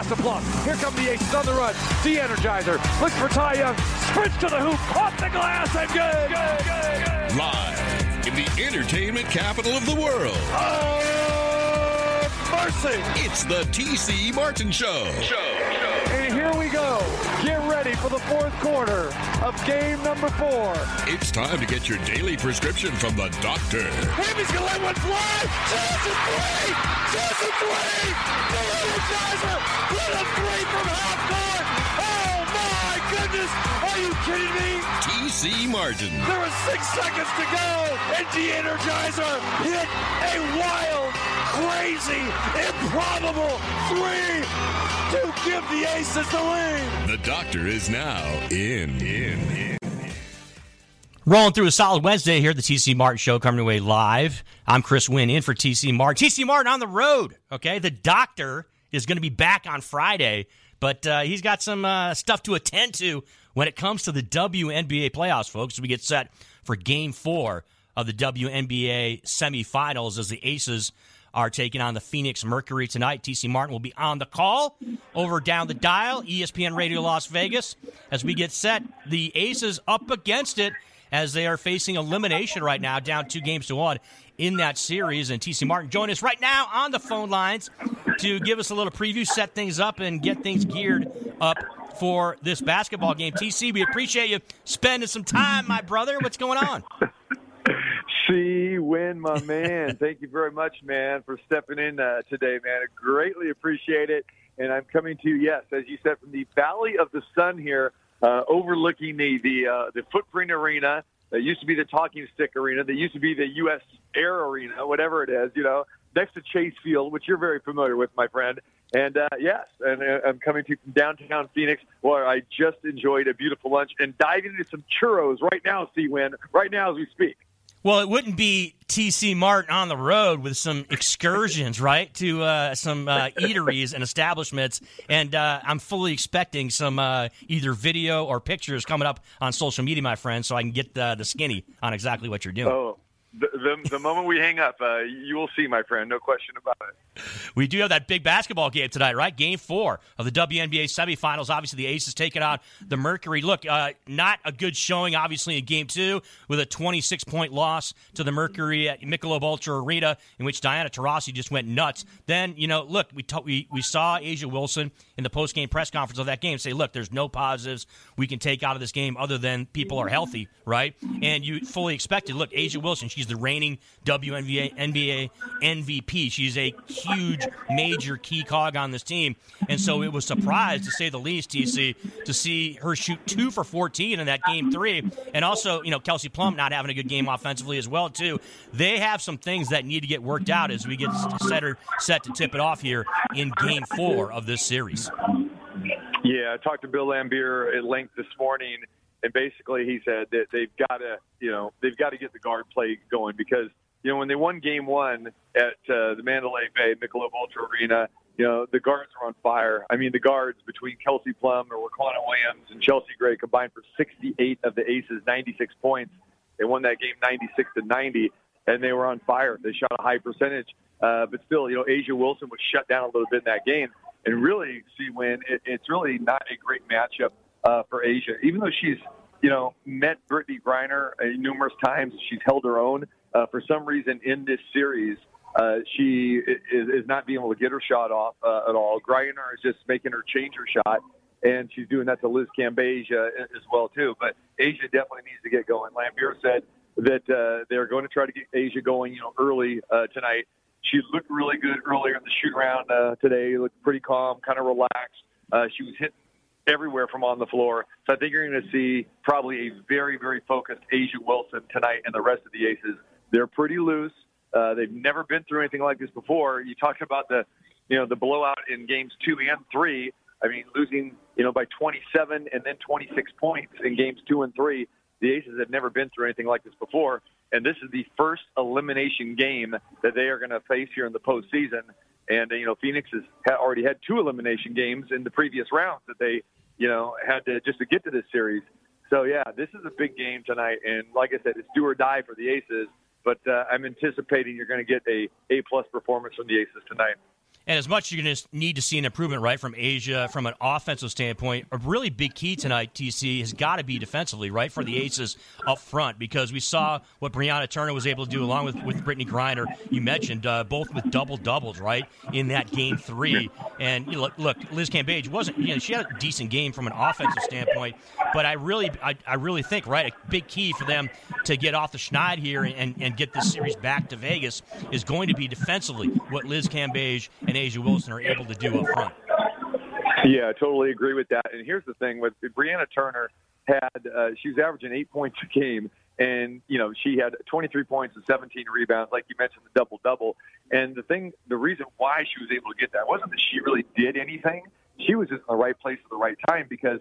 pass to Plum. Here come the Aces on the run. De-energizer. Looks for Ty Young. Sprints to the hoop. Off the glass and good. Good, good, good. Live in the entertainment capital of the world. Oh, mercy. It's the TC Martin Show. Show. show. And here we go. Get ready for the fourth quarter of game number four. It's time to get your daily prescription from the doctor. Hamby's gonna let one fly. A three. A three. The energizer. Let a three from half court. Oh my goodness. Are you kidding me? TC Martin. There was six seconds to go, and the Energizer hit a wild, crazy, improbable three to give the Aces the lead. The doctor is now in. In. in. Rolling through a solid Wednesday here, the TC Martin Show coming away live. I'm Chris Winn in for TC Martin. TC Martin on the road. Okay, the doctor is going to be back on Friday, but uh, he's got some uh, stuff to attend to when it comes to the WNBA playoffs, folks. We get set for Game Four of the WNBA semifinals, as the Aces are taking on the Phoenix Mercury tonight. TC Martin will be on the call over down the dial, ESPN Radio Las Vegas, as we get set. The Aces up against it as they are facing elimination right now, down two games to one in that series. And TC Martin join us right now on the phone lines to give us a little preview, set things up, and get things geared up for this basketball game. TC, we appreciate you spending some time, my brother. What's going on? See, win, my man. Thank you very much, man, for stepping in uh, today, man. I greatly appreciate it. And I'm coming to you, yes, as you said, from the Valley of the Sun here, uh, overlooking the the uh, the Footprint Arena. That used to be the Talking Stick Arena. That used to be the U.S. Air Arena, whatever it is. You know, next to Chase Field, which you're very familiar with, my friend. And uh, yes, and uh, I'm coming to you from downtown Phoenix, where I just enjoyed a beautiful lunch and diving into some churros right now. See, win right now as we speak. Well, it wouldn't be TC Martin on the road with some excursions, right, to uh, some uh, eateries and establishments. And uh, I'm fully expecting some uh, either video or pictures coming up on social media, my friend, so I can get the, the skinny on exactly what you're doing. Oh, the, the, moment we hang up, uh, you will see, my friend. No question about it. We do have that big basketball game tonight, right? Game four of the WNBA semifinals. Obviously, the Aces taking on the Mercury. Look, uh, not a good showing, obviously, in game two with a 26 point loss to the Mercury at Michelob Ultra Arena, in which Diana Taurasi just went nuts. Then, you know, look, we, we, we saw A'ja Wilson in the post game press conference of that game say, look, there's no positives we can take out of this game other than people are healthy, right? And you fully expected, look, A'ja Wilson, she's the reigning WNBA NBA MVP. She's a huge, major key cog on this team. And so it was surprised, to say the least, TC, to see her shoot two for 14 in that game three. And also, you know, Kelsey Plum not having a good game offensively as well, too. They have some things that need to get worked out as we get set, set to tip it off here in game four of this series. Yeah, I talked to Bill Laimbeer at length this morning, and basically he said that they've got to, you know, they've got to get the guard play going because, you know, when they won Game One at uh, the Mandalay Bay Michelob Ultra Arena, you know, the guards were on fire. I mean, the guards between Kelsey Plum or Riquna Williams and Chelsea Gray combined for 68 of the Aces' 96 points. They won that game 96 to 90, and they were on fire. They shot a high percentage, uh, but still, you know, A'ja Wilson was shut down a little bit in that game. And really, see, when it, it's really not a great matchup uh, for A'ja, even though she's, you know, met Brittney Griner uh, numerous times, she's held her own. Uh, for some reason, in this series, uh, she is, is not being able to get her shot off uh, at all. Griner is just making her change her shot, and she's doing that to Liz Cambage as well too. But A'ja definitely needs to get going. Laimbeer said that uh, they're going to try to get A'ja going, you know, early uh, tonight. She looked really good earlier in the shoot around uh, today. Looked pretty calm, kind of relaxed. Uh, she was hitting everywhere from on the floor. So I think you're going to see probably a very, very focused A'ja Wilson tonight and the rest of the Aces. They're pretty loose. Uh, they've never been through anything like this before. You talked about the, you know, the blowout in games two and three. I mean, losing, you know, by 27 and then 26 points in games two and three. The Aces have never been through anything like this before, and this is the first elimination game that they are going to face here in the postseason. And you know, Phoenix has ha- already had two elimination games in the previous rounds that they, you know, had to just to get to this series. So yeah, this is a big game tonight, and like I said, it's do or die for the Aces. But uh, I'm anticipating you're going to get a A plus performance from the Aces tonight. And as much as you're going to need to see an improvement, right, from A'ja from an offensive standpoint, a really big key tonight, TC, has got to be defensively, right, for the Aces up front, because we saw what Brianna Turner was able to do along with, with Brittney Griner, you mentioned, uh, both with double doubles, right, in that game three. And you know, look, look, Liz Cambage wasn't, you know, she had a decent game from an offensive standpoint, but I really, I, I really think, right, a big key for them to get off the schneid here and, and get this series back to Vegas is going to be defensively what Liz Cambage and A'ja Wilson are able to do up front. Yeah, I totally agree with that. And here's the thing with Brianna Turner had uh, she was averaging eight points a game, and you know she had 23 points and 17 rebounds, like you mentioned, the double double. And the thing, the reason why she was able to get that wasn't that she really did anything. She was just in the right place at the right time because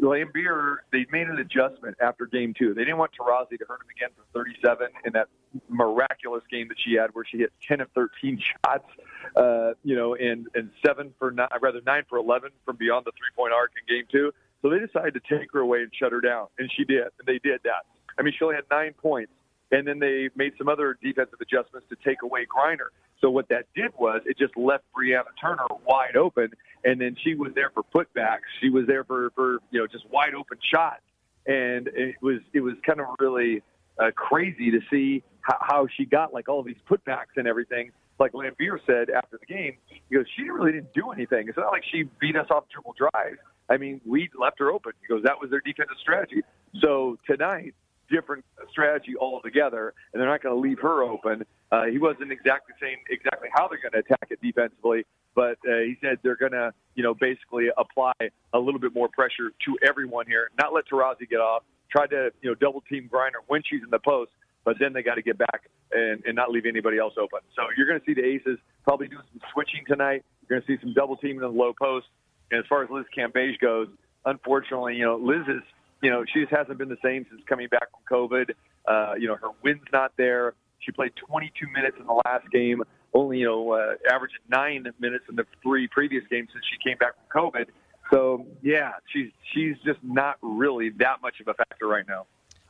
Laimbeer, they made an adjustment after game two. They didn't want Taurasi to hurt him again for 37 in that miraculous game that she had where she hit 10 of 13 shots, uh, you know, and, and seven for nine, rather nine for 11 from beyond the three point arc in game two. So they decided to take her away and shut her down. And she did. And they did that. I mean, she only had nine points. And then they made some other defensive adjustments to take away Griner. So what that did was it just left Brianna Turner wide open, and then she was there for putbacks. She was there for for you know just wide open shots, and it was it was kind of really uh, crazy to see how, how she got like all of these putbacks and everything. Like Laimbeer said after the game, he goes, she really didn't do anything. It's not like she beat us off triple drives. I mean, we left her open. He goes, that was their defensive strategy. So tonight, different strategy altogether, and they're not going to leave her open. Uh, he wasn't exactly saying exactly how they're going to attack it defensively, but uh, he said they're going to, you know, basically apply a little bit more pressure to everyone here, not let Taurasi get off, try to, you know, double team Griner when she's in the post, but then they got to get back and, and not leave anybody else open. So you're going to see the Aces probably doing some switching tonight. You're going to see some double teaming in the low post. And as far as Liz Cambage goes, unfortunately, you know, Liz is you know, she just hasn't been the same since coming back from COVID. Uh, you know, her win's not there. She played 22 minutes in the last game, only, you know, uh, averaging nine minutes in the three previous games since she came back from COVID. So, yeah, she's she's just not really that much of a factor right now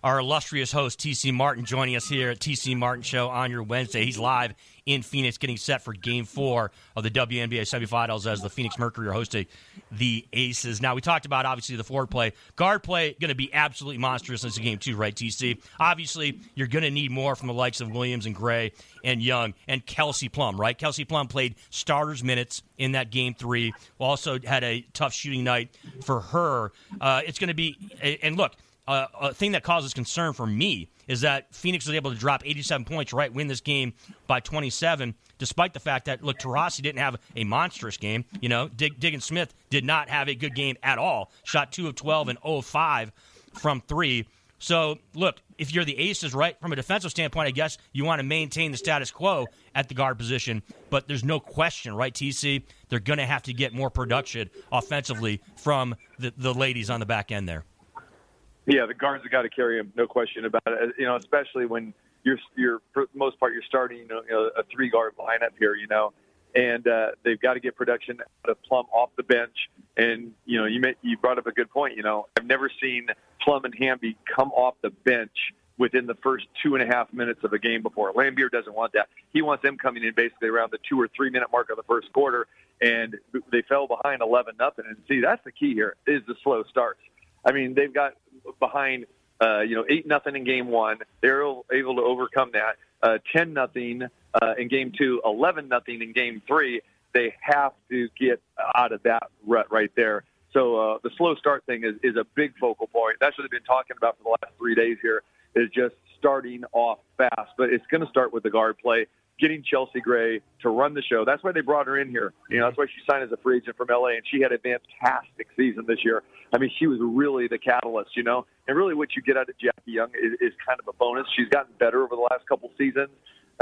our illustrious host TC Martin joining us here at TC Martin Show on your Wednesday. He's live in Phoenix, getting set for Game Four of the WNBA semifinals as the Phoenix Mercury are hosting the Aces. Now we talked about obviously the forward play, guard play going to be absolutely monstrous in this game too, right? TC. Obviously, you're going to need more from the likes of Williams and Gray and Young and Kelsey Plum, right? Kelsey Plum played starters minutes in that Game Three. Also had a tough shooting night for her. Uh, it's going to be and look uh, a thing that causes concern for me is that Phoenix was able to drop 87 points, right, win this game by 27, despite the fact that, look, Taurasi didn't have a monstrous game. You know, Dig- Diggins Smith did not have a good game at all. Shot 2 of 12 and 0 of 5 from 3. So, look, if you're the Aces, right, from a defensive standpoint, I guess you want to maintain the status quo at the guard position. But there's no question, right, TC? They're going to have to get more production offensively from the, the ladies on the back end there. Yeah, the guards have got to carry him, no question about it. You know, especially when you're you're for the most part you're starting you know, a three guard lineup here. You know, and uh, they've got to get production out of Plum off the bench. And you know, you may, you brought up a good point. You know, I've never seen Plum and Hamby come off the bench within the first two and a half minutes of a game before. Laimbeer doesn't want that. He wants them coming in basically around the two or three minute mark of the first quarter, and they fell behind eleven nothing. And see, that's the key here is the slow starts. I mean, they've got behind, uh, you know, eight nothing in game one. They're able to overcome that. Uh, Ten nothing uh, in game two, eleven nothing in game three. They have to get out of that rut right there. So uh, the slow start thing is, is a big focal point. That's what they've been talking about for the last three days here. Is just starting off fast, but it's going to start with the guard play getting Chelsea Gray to run the show. That's why they brought her in here. You know, that's why she signed as a free agent from LA, and she had a fantastic season this year. I mean, she was really the catalyst, you know. And really, what you get out of Jackie Young is, is kind of a bonus. She's gotten better over the last couple seasons.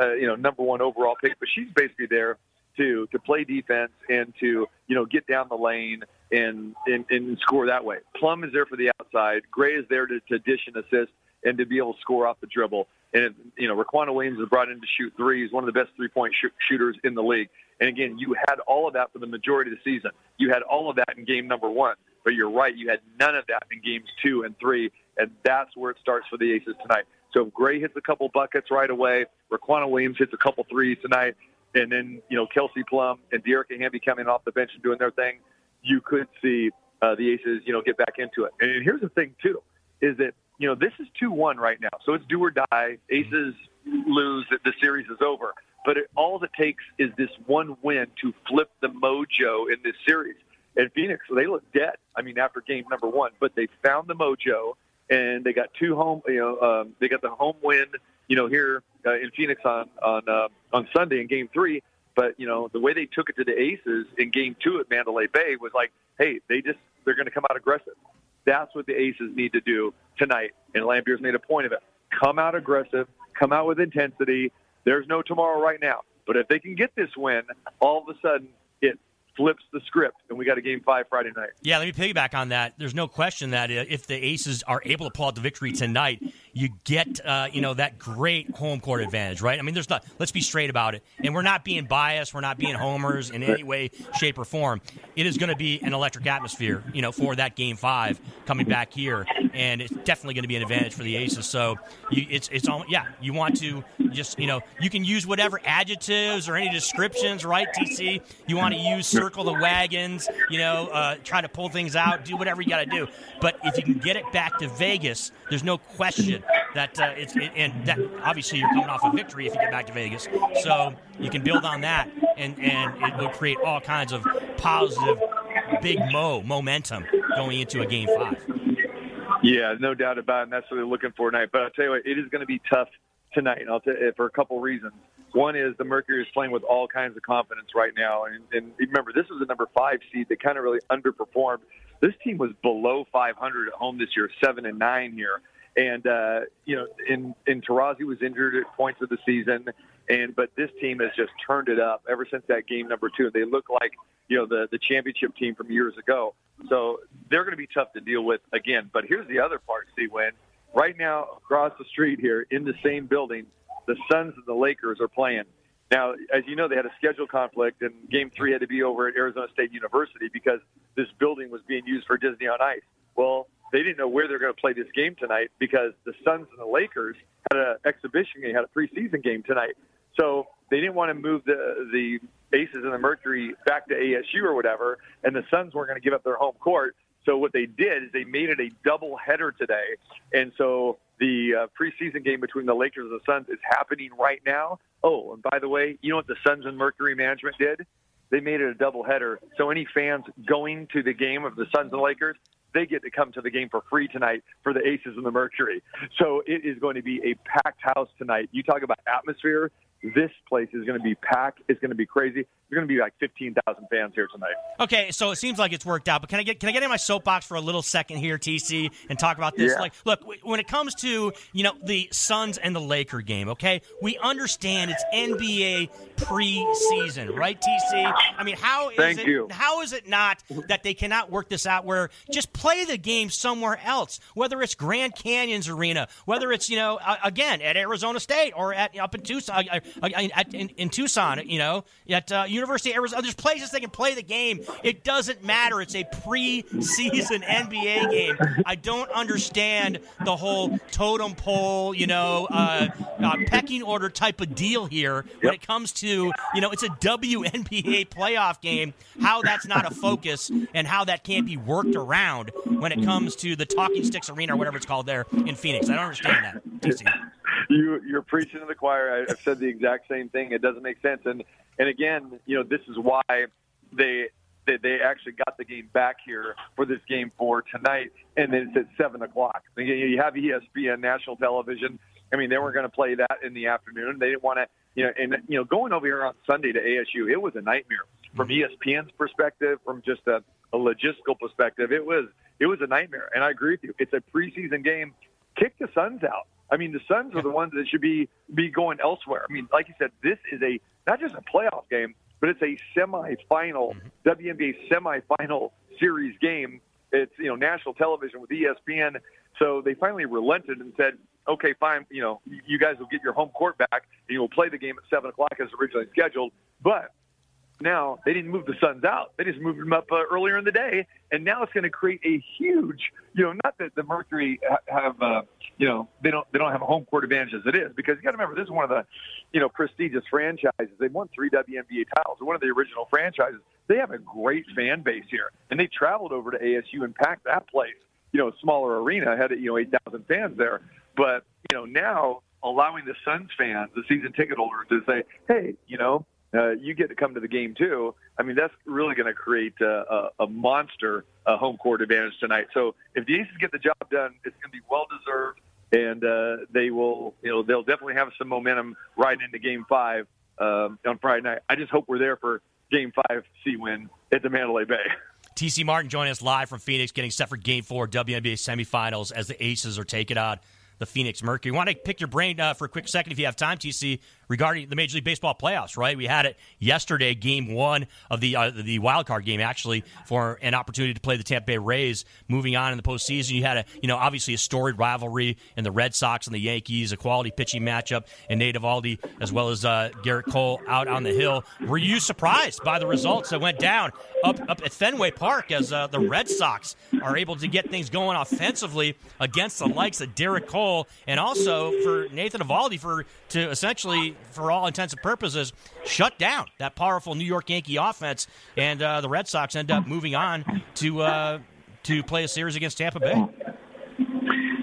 Uh, you know, number one overall pick, but she's basically there to to play defense and to you know get down the lane and and, and score that way. Plum is there for the outside. Gray is there to, to dish and assist and to be able to score off the dribble. And you know, Riquna Williams is brought in to shoot threes, one of the best three-point sh- shooters in the league. And again, you had all of that for the majority of the season. You had all of that in game number one. But you're right, you had none of that in games two and three, and that's where it starts for the Aces tonight. So if Gray hits a couple buckets right away, Riquna Williams hits a couple threes tonight, and then you know Kelsey Plum and Dearica Hamby coming off the bench and doing their thing, you could see uh, the Aces you know get back into it. And here's the thing too, is that you know this is two one right now, so it's do or die. Aces lose, the series is over. But it, all it takes is this one win to flip the mojo in this series. And Phoenix, they look dead. I mean, after game number one, but they found the mojo and they got two home. You know, um, they got the home win. You know, here uh, in Phoenix on on uh, on Sunday in Game Three. But you know, the way they took it to the Aces in Game Two at Mandalay Bay was like, hey, they just they're going to come out aggressive. That's what the Aces need to do tonight. And Laimbeer's made a point of it. Come out aggressive. Come out with intensity. There's no tomorrow right now. But if they can get this win, all of a sudden it flips the script, and we got a game five Friday night. Yeah, let me piggyback on that. There's no question that if the Aces are able to pull out the victory tonight, you get uh, you know that great home court advantage, right? I mean, there's not. Let's be straight about it, and we're not being biased. We're not being homers in any way, shape, or form. It is going to be an electric atmosphere, you know, for that game five coming back here, and it's definitely going to be an advantage for the Aces. So you, it's it's all yeah. You want to just you know you can use whatever adjectives or any descriptions, right? TC, you want to use circle the wagons, you know, uh, try to pull things out, do whatever you got to do. But if you can get it back to Vegas, there's no question that uh, it's it, and that obviously you're coming off a victory if you get back to Vegas. So you can build on that, and and it will create all kinds of positive, big mo momentum going into a game five. Yeah, no doubt about it. And that's what they're looking for tonight. But I'll tell you what, it is going to be tough tonight. And I'll tell you, for a couple reasons. One is the Mercury is playing with all kinds of confidence right now. And, and remember, this was a number five seed that kind of really underperformed. This team was below 500 at home this year, seven and nine here. And uh, you know, in in Taurasi was injured at points of the season, and but this team has just turned it up ever since that game number two. They look like you know the the championship team from years ago. So they're going to be tough to deal with again. But here's the other part, see when right now across the street here in the same building, the Suns and the Lakers are playing. Now, as you know, they had a schedule conflict, and Game Three had to be over at Arizona State University because this building was being used for Disney on Ice. Well, they didn't know where they're going to play this game tonight because the Suns and the Lakers had an exhibition game, had a preseason game tonight. So they didn't want to move the the Aces and the Mercury back to ASU or whatever, and the Suns weren't going to give up their home court. So what they did is they made it a double header today, and so the uh, preseason game between the Lakers and the Suns is happening right now. Oh, and by the way, you know what the Suns and Mercury management did? They made it a double header. So any fans going to the game of the Suns and Lakers, they get to come to the game for free tonight for the Aces and the Mercury. So it is going to be a packed house tonight. You talk about atmosphere. This place is going to be packed. It's going to be crazy. There's going to be like 15,000 fans here tonight. Okay, so it seems like it's worked out. But can I get can I get in my soapbox for a little second here, TC, and talk about this? Yeah. Like, look, when it comes to you know the Suns and the Laker game, okay, we understand it's NBA preseason, right, TC? I mean, how is Thank it? you. How is it not that they cannot work this out? Where just play the game somewhere else, whether it's Grand Canyons Arena, whether it's you know uh, again at Arizona State or at up in Tucson, uh, uh, in, in Tucson, you know, at uh, University of Arizona. There's places they can play the game. It doesn't matter. It's a preseason NBA game. I don't understand the whole totem pole, you know, uh, uh, pecking order type of deal here when Yep. it comes to, you know, it's a WNBA playoff game, how that's not a focus and how that can't be worked around when it comes to the Talking Sticks Arena or whatever it's called there in Phoenix. I don't understand that. You you're preaching to the choir. I- I've said the exact same thing. It doesn't make sense. And and again, you know, this is why they they, they actually got the game back here for this game for tonight, and then it's at seven o'clock. You you have ESPN national television. I mean, they weren't going to play that in the afternoon. They didn't want to, you know, and you know, going over here on Sunday to ASU, it was a nightmare from mm-hmm. E ESPN's perspective, from just a, a logistical perspective. It was it was a nightmare. And I agree with you. It's a preseason game. Kick the Suns out. I mean, the Suns are the ones that should be be going elsewhere. I mean, like you said, this is a not just a playoff game, but it's a semifinal mm-hmm. WNBA semifinal series game. It's you know national television with ESPN. So they finally relented and said, "Okay, fine. You know, you guys will get your home court back, and you'll play the game at seven o'clock as originally scheduled." But now they didn't move the Suns out; they just moved them up uh, earlier in the day, and now it's going to create a huge, you know, not that the Mercury have, uh, you know, they don't they don't have a home court advantage as it is because you got to remember this is one of the, you know, prestigious franchises. They've won three WNBA titles. One of the original franchises. They have a great fan base here, and they traveled over to ASU and packed that place. You know, smaller arena had you know eight thousand fans there, but you know now allowing the Suns fans, the season ticket holders, to say, hey, you know, uh, you get to come to the game too. I mean, that's really going to create a, a, a monster uh, home court advantage tonight. So if the Aces get the job done, it's going to be well deserved, and uh, they will, you know, they'll definitely have some momentum right into Game Five um, on Friday night. I just hope we're there for Game Five C win at the Mandalay Bay. TC Martin joining us live from Phoenix, getting set for Game Four WNBA semifinals as the Aces are taking on the Phoenix Mercury. Want to pick your brain uh, for a quick second if you have time, TC, regarding the Major League Baseball playoffs, right? We had it yesterday, game one of the uh, the wild card game, actually, for an opportunity to play the Tampa Bay Rays. Moving on in the postseason, you had a you know obviously a storied rivalry in the Red Sox and the Yankees, a quality pitching matchup and Nate Eovaldi as well as uh, Gerrit Cole out on the hill. Were you surprised by the results that went down up up at Fenway Park as uh, the Red Sox are able to get things going offensively against the likes of Gerrit Cole and also for Nathan Eovaldi for to essentially for all intents and purposes, shut down that powerful New York Yankee offense, and uh, the Red Sox end up moving on to uh, to play a series against Tampa Bay.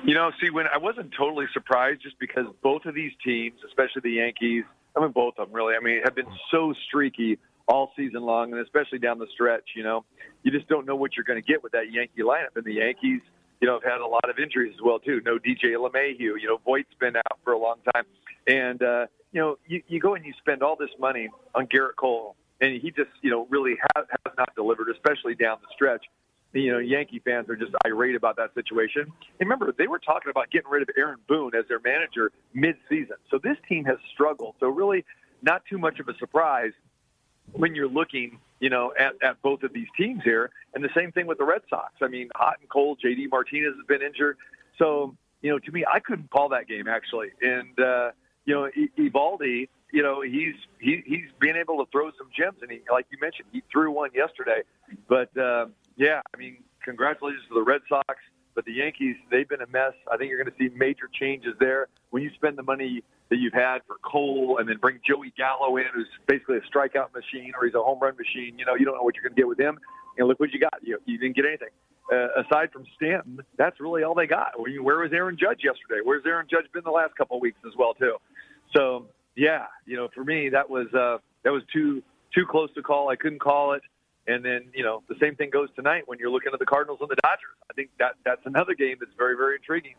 You know, see, when I wasn't totally surprised, just because both of these teams, especially the Yankees, I mean, both of them really, I mean, have been so streaky all season long, and especially down the stretch. You know, you just don't know what you're going to get with that Yankee lineup, and the Yankees you know, have had a lot of injuries as well too. No DJ LeMahieu. You know, Voit's been out for a long time, and uh, you know, you, you go and you spend all this money on Gerrit Cole, and he just, you know, really has, has not delivered, especially down the stretch. You know, Yankee fans are just irate about that situation. And remember, they were talking about getting rid of Aaron Boone as their manager mid-season. So this team has struggled. So really, not too much of a surprise when you're looking, you know, at, at both of these teams here. And the same thing with the Red Sox. I mean, hot and cold. JD Martinez has been injured. So, you know, to me, I couldn't call that game actually. And, uh, you know, Eovaldi, you know, he's he, he's being able to throw some gems, and he, like you mentioned, he threw one yesterday. But uh, yeah, I mean, congratulations to the Red Sox, but the Yankees, they've been a mess. I think you're going to see major changes there when you spend the money that you've had for Cole, and then bring Joey Gallo in, who's basically a strikeout machine, or he's a home run machine. You know, you don't know what you're going to get with him. And look what you got. You you didn't get anything. Uh, aside from Stanton, that's really all they got. Where was Aaron Judge yesterday? Where's Aaron Judge been the last couple of weeks as well too? So yeah, you know, for me that was uh, that was too too close to call. I couldn't call it. And then you know the same thing goes tonight when you're looking at the Cardinals and the Dodgers. I think that that's another game that's very very intriguing.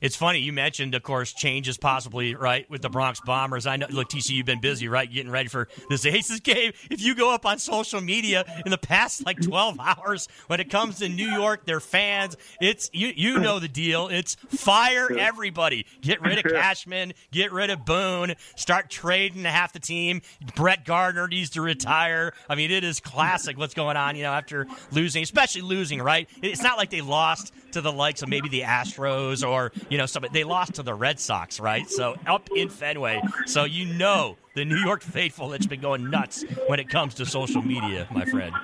It's funny you mentioned, of course, changes possibly right with the Bronx Bombers. I know, look, TC, you've been busy, right, getting ready for this Aces game. If you go up on social media in the past like 12 hours, when it comes to New York, their fans, it's you you know the deal. It's fire everybody. Get rid of Cashman, get rid of Boone, start trading half the team. Brett Gardner needs to retire. I mean, it is classic what's going on. You know, after losing, especially losing, right? It's not like they lost to the likes of maybe the Astros or you know somebody. They lost to the Red Sox, right? So up in Fenway, so you know the New York faithful that's been going nuts when it comes to social media, my friend.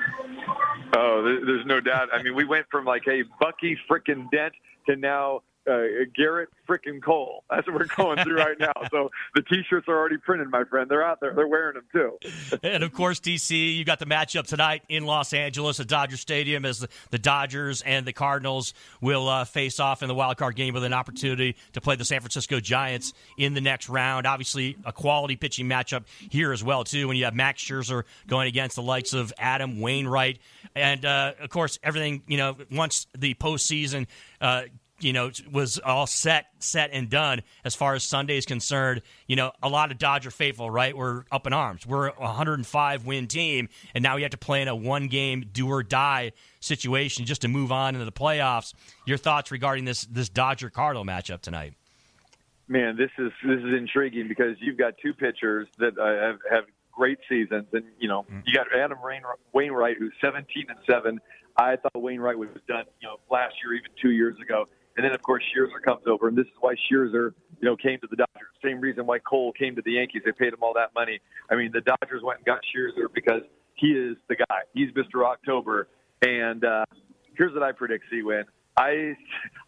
Oh, there's no doubt. I mean, we went from like a Bucky frickin' Dent to now uh, Gerrit freaking Cole. That's what we're going through right now. So the T-shirts are already printed, my friend. They're out there. They're wearing them too. and of course, TC, you got the matchup tonight in Los Angeles at Dodger Stadium as the, the Dodgers and the Cardinals will uh, face off in the wild card game with an opportunity to play the San Francisco Giants in the next round. Obviously, a quality pitching matchup here as well too. When you have Max Scherzer going against the likes of Adam Wainwright, and uh, of course, everything you know once the postseason uh, you know, was all set, set and done as far as Sunday is concerned. You know, a lot of Dodger faithful, right? We're up in arms. We're a 105 win team, and now we have to play in a one game do or die situation just to move on into the playoffs. Your thoughts regarding this this Dodger Cardinal matchup tonight? Man, this is this is intriguing because you've got two pitchers that uh, have, have great seasons, and you know mm. you got Adam Wainwright who's 17 and seven. I thought Wainwright was done, you know, last year, even two years ago. And then, of course, Scherzer comes over, and this is why Scherzer, you know, came to the Dodgers. Same reason why Cole came to the Yankees. They paid him all that money. I mean, the Dodgers went and got Scherzer because he is the guy. He's Mr. October. And uh, here's what I predict, Win. I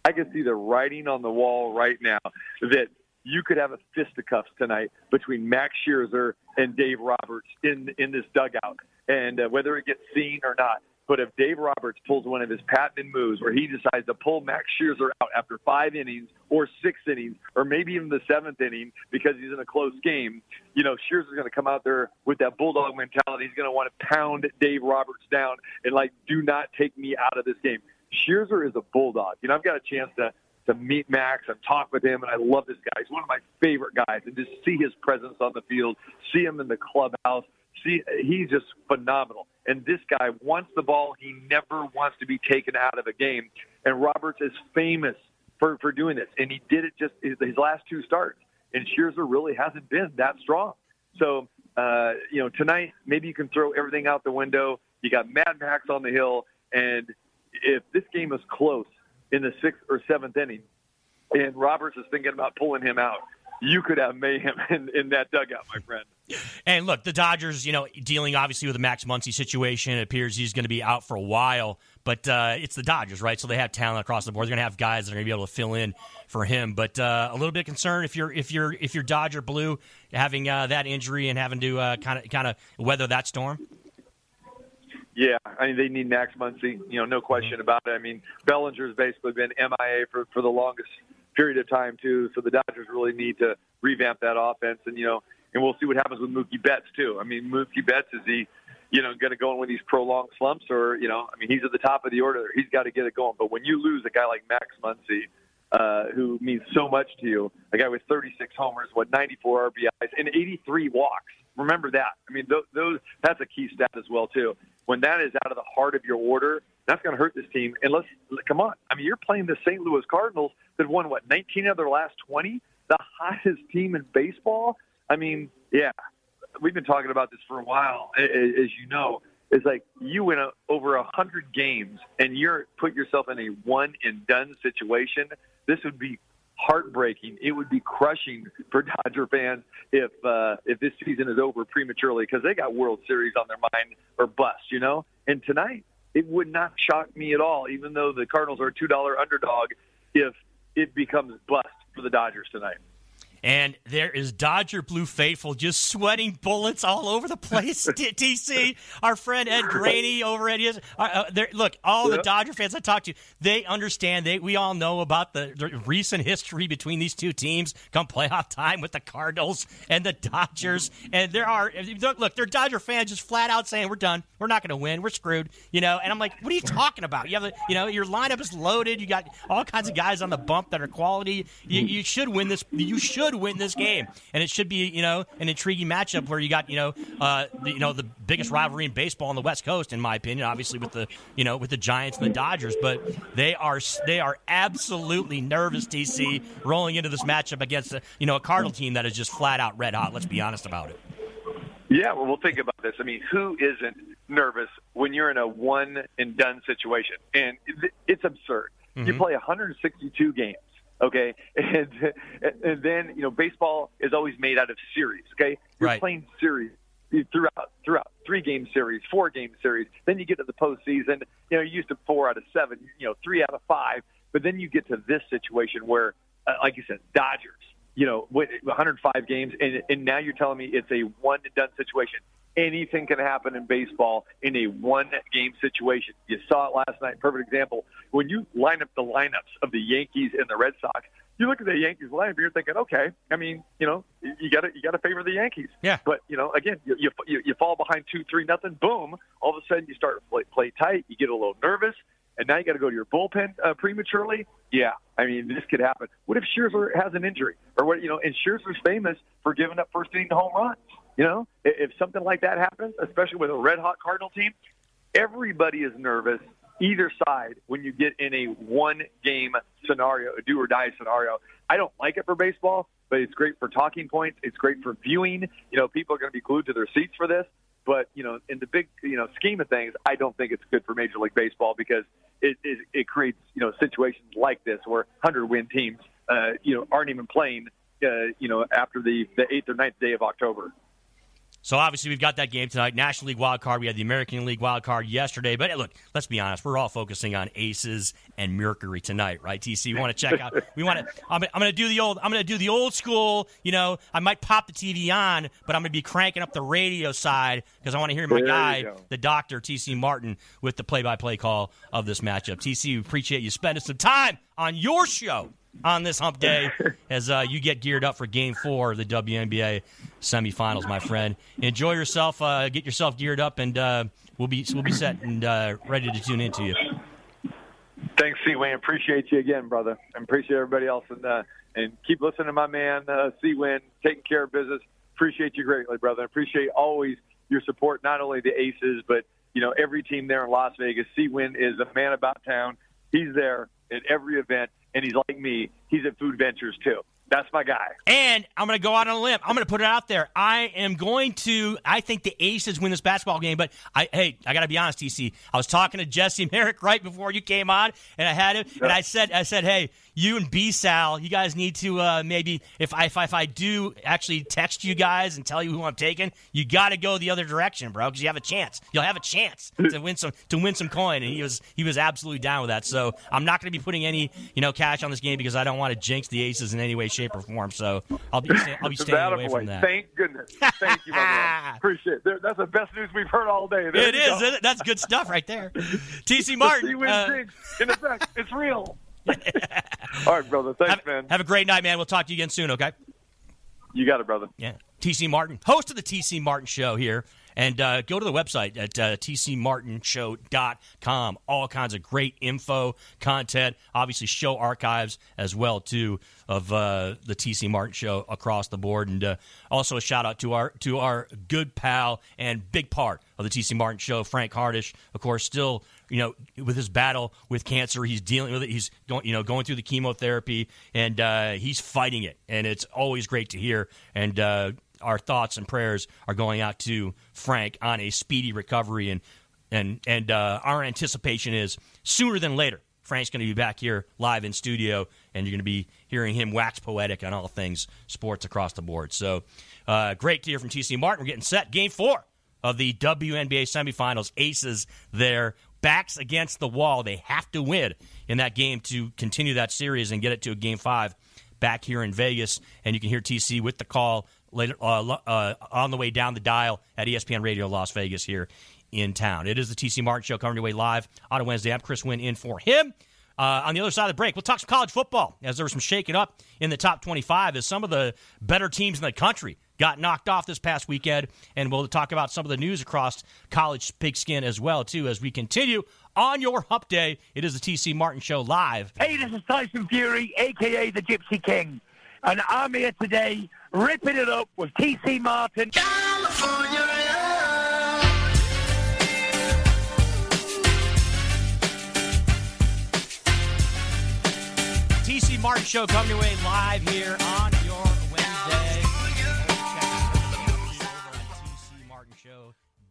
I can see the writing on the wall right now that you could have a fisticuffs tonight between Max Scherzer and Dave Roberts in in this dugout, and uh, whether it gets seen or not. But if Dave Roberts pulls one of his patented moves where he decides to pull Max Scherzer out after five innings or six innings or maybe even the seventh inning because he's in a close game, you know, Scherzer's going to come out there with that bulldog mentality. He's going to want to pound Dave Roberts down and like, do not take me out of this game. Scherzer is a bulldog. You know, I've got a chance to to meet Max and talk with him, and I love this guy. He's one of my favorite guys, and just see his presence on the field, see him in the clubhouse, see he's just phenomenal. And this guy wants the ball. He never wants to be taken out of a game. And Roberts is famous for for doing this, and he did it just his, last two starts. And Scherzer really hasn't been that strong. So uh, you know, tonight maybe you can throw everything out the window. You got Mad Max on the hill, and if this game is close in the sixth or seventh inning, and Roberts is thinking about pulling him out, you could have mayhem in, in that dugout, my friend. And look, the Dodgers, you know, dealing obviously with the Max Muncy situation. It appears he's going to be out for a while, but uh, it's the Dodgers, right? So they have talent across the board. They're going to have guys that are going to be able to fill in for him. But uh, a little bit concerned if you're if you're if you're Dodger blue having uh, that injury and having to kind of kind of weather that storm. Yeah, I mean they need Max Muncy, you know, no question mm-hmm. about it. I mean Bellinger's basically been MIA for for the longest period of time too, so the Dodgers really need to revamp that offense, and you know, and we'll see what happens with Mookie Betts too. I mean Mookie Betts is he, you know, going to go in with these prolonged slumps, or you know, I mean he's at the top of the order. He's got to get it going. But when you lose a guy like Max Muncy, uh, who means so much to you, a guy with 36 homers, what 94 RBIs, and 83 walks. Remember that. I mean, those, those that's a key stat as well too when that is out of the heart of your order, that's going to hurt this team. And let's come on. I mean, you're playing the St. Louis Cardinals that won what 19 of their last 20, the hottest team in baseball. I mean, yeah, we've been talking about this for a while, as you know. It's like you win a, over a hundred games and you're put yourself in a one and done situation. This would be heartbreaking. It would be crushing for Dodger fans if uh, if this season is over prematurely because they got World Series on their mind or bust, you know. And tonight, it would not shock me at all, even though the Cardinals are a two dollar underdog, if it becomes bust for the Dodgers tonight. And there is Dodger Blue Faithful just sweating bullets all over the place. TC, our friend Ed Graney over at his. Uh, uh look, all the Dodger fans I talked to, they understand. They we all know about the, the, recent history between these two teams come playoff time with the Cardinals and the Dodgers. And there are look, they're Dodger fans just flat out saying we're done. We're not going to win. We're screwed. You know. And I'm like, what are you talking about? You have a, you know your lineup is loaded. You got all kinds of guys on the bump that are quality. You, you should win this. You should should win this game, and it should be you know an intriguing matchup where you got you know uh, the, you know the biggest rivalry in baseball on the West Coast, in my opinion. Obviously with the you know with the Giants and the Dodgers, but they are they are absolutely nervous. TC rolling into this matchup against a, you know a Cardinal team that is just flat out red hot. Let's be honest about it. Yeah, well, we'll think about this. I mean, who isn't nervous when you're in a one and done situation? And it's absurd. Mm-hmm. You play 162 games okay? And and then you know baseball is always made out of series okay? You're right. playing series throughout throughout three game series four game series. Then you get to the postseason. You know you're used to four out of seven you know three out of five. But then you get to this situation where uh, like you said dodgers you know 105 games and and now you're telling me it's a one and done situation anything can happen in baseball in a one game situation. You saw it last night. Perfect example. When you line up the lineups of the Yankees and the Red Sox, you look at the Yankees lineup, you're thinking, okay, I mean, you know, you got to you got to favor the Yankees. Yeah. But you know, again, you you, you fall behind two, three, nothing. Boom! All of a sudden, you start to play, play tight. You get a little nervous, and now you got to go to your bullpen uh, prematurely. Yeah, I mean, this could happen. What if Scherzer has an injury, or what? You know, and Scherzer's famous for giving up first inning home runs. You know, if something like that happens, especially with a red hot Cardinal team, everybody is nervous either side when you get in a one game scenario, a do or die scenario. I don't like it for baseball, but it's great for talking points. It's great for viewing. You know, people are going to be glued to their seats for this. But you know, in the big you know scheme of things, I don't think it's good for Major League Baseball because it it, it creates you know situations like this where hundred win teams uh, you know aren't even playing uh, you know after the the eighth or ninth day of October. So obviously we've got that game tonight. National League wild card. We had the American League wild card yesterday. But look, let's be honest. We're all focusing on Aces and Mercury tonight, right? TC, we want to check out. We want to. I'm, I'm going to do the old. I'm going to do the old school. You know, I might pop the TV on, but I'm going to be cranking up the radio side because I want to hear my There guy, the doctor, TC Martin, with the play-by-play call of this matchup. TC, we appreciate you spending some time on your show on this hump day as uh, you get geared up for game four of the WNBA semifinals, my friend. Enjoy yourself, uh, get yourself geared up, and uh, we'll be we'll be set and uh, ready to tune into you. Thanks, C. Wayne. Appreciate you again, brother. And appreciate everybody else. And uh, and keep listening to my man, uh, C. Win, taking care of business. Appreciate you greatly, brother. Appreciate always your support, not only the Aces, but you know every team there in Las Vegas. C. Win is a man about town. He's there at every event, and he's like me. He's at Food Ventures too. That's my guy. And I'm going to go out on a limb. I'm going to put it out there. I am going to. I think the Aces win this basketball game. But I, hey, I got to be honest, TC. I was talking to Jesse Merrick right before you came on, and I had him, and I said, I said, hey, you and B Sal, you guys need to uh, maybe if I if, I if I do actually text you guys and tell you who I'm taking, you got to go the other direction, bro, because you have a chance. You'll have a chance to win some to win some coin, and he was he was absolutely down with that. So I'm not going to be putting any you know cash on this game because I don't want to jinx the Aces in any way, shape, or form. So I'll be I'll be staying away from that. Thank goodness. Thank you, my man. Appreciate it. That's the best news we've heard all day. There It is. go. That's good stuff right there. TC Martin. Uh. In effect, it's real. All right, brother. Thanks, have, man. have a great night, man. We'll talk to you again soon. Okay. you got it, brother. Yeah. TC Martin, host of the TC Martin Show here. And uh, go to the website at uh, tcmartinshow.com. All kinds of great info, content, obviously show archives as well too of uh, the TC Martin Show across the board. And uh, also a shout out to our to our good pal and big part of the TC Martin Show, Frank Hardish. Of course, still you know with his battle with cancer, he's dealing with it. He's going you know going through the chemotherapy and uh, he's fighting it. And it's always great to hear. And uh, our thoughts and prayers are going out to Frank on a speedy recovery, and and and uh, our anticipation is sooner than later. Frank's going to be back here live in studio, and you're going to be hearing him wax poetic on all things sports across the board. So, uh, great to hear from TC Martin. We're getting set. Game four of the WNBA semifinals. Aces there, backs against the wall. They have to win in that game to continue that series and get it to a game five back here in Vegas. And you can hear TC with the call later uh, uh, on the way down the dial at ESPN Radio Las Vegas here in town. It is the TC Martin Show coming your way live on a Wednesday. I'm Chris Winn in for him. Uh, on the other side of the break, we'll talk some college football as there was some shaking up in the top 25 as some of the better teams in the country got knocked off this past weekend, and we'll talk about some of the news across college pigskin as well too as we continue on your Hump Day. It is the TC Martin Show live. Hey, this is Tyson Fury, aka the Gypsy King, and I'm here today ripping it up with TC Martin. TC Martin Show coming way live here on your Wednesday.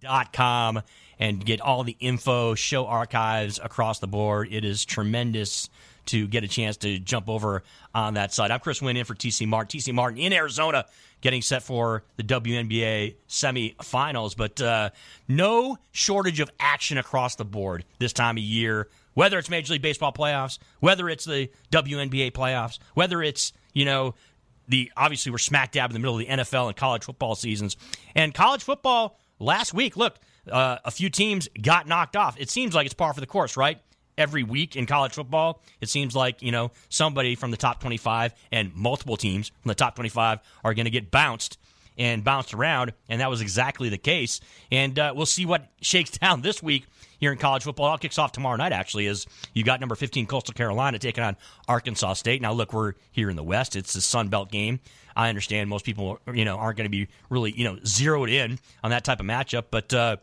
TCMartinshow.com and get all the info, show archives across the board. It is tremendous to get a chance to jump over on that side. I'm Chris Winn in for TC Martin. TC Martin in Arizona getting set for the WNBA semifinals, but uh, no shortage of action across the board this time of year. Whether it's Major League Baseball playoffs, whether it's the WNBA playoffs, whether it's you know the obviously we're smack dab in the middle of the NFL and college football seasons. And college football last week, look, uh, a few teams got knocked off. It seems like it's par for the course, right? Every week in college football, it seems like you know somebody from the top 25 and multiple teams from the top 25 are going to get bounced and bounced around, and that was exactly the case. And uh, we'll see what shakes down this week here in college football. It all kicks off tomorrow night, actually, as you got number 15 Coastal Carolina taking on Arkansas State. Now, look, we're here in the West. It's a Sun Belt game. I understand most people, you know, aren't going to be really, you know, zeroed in on that type of matchup, but uh,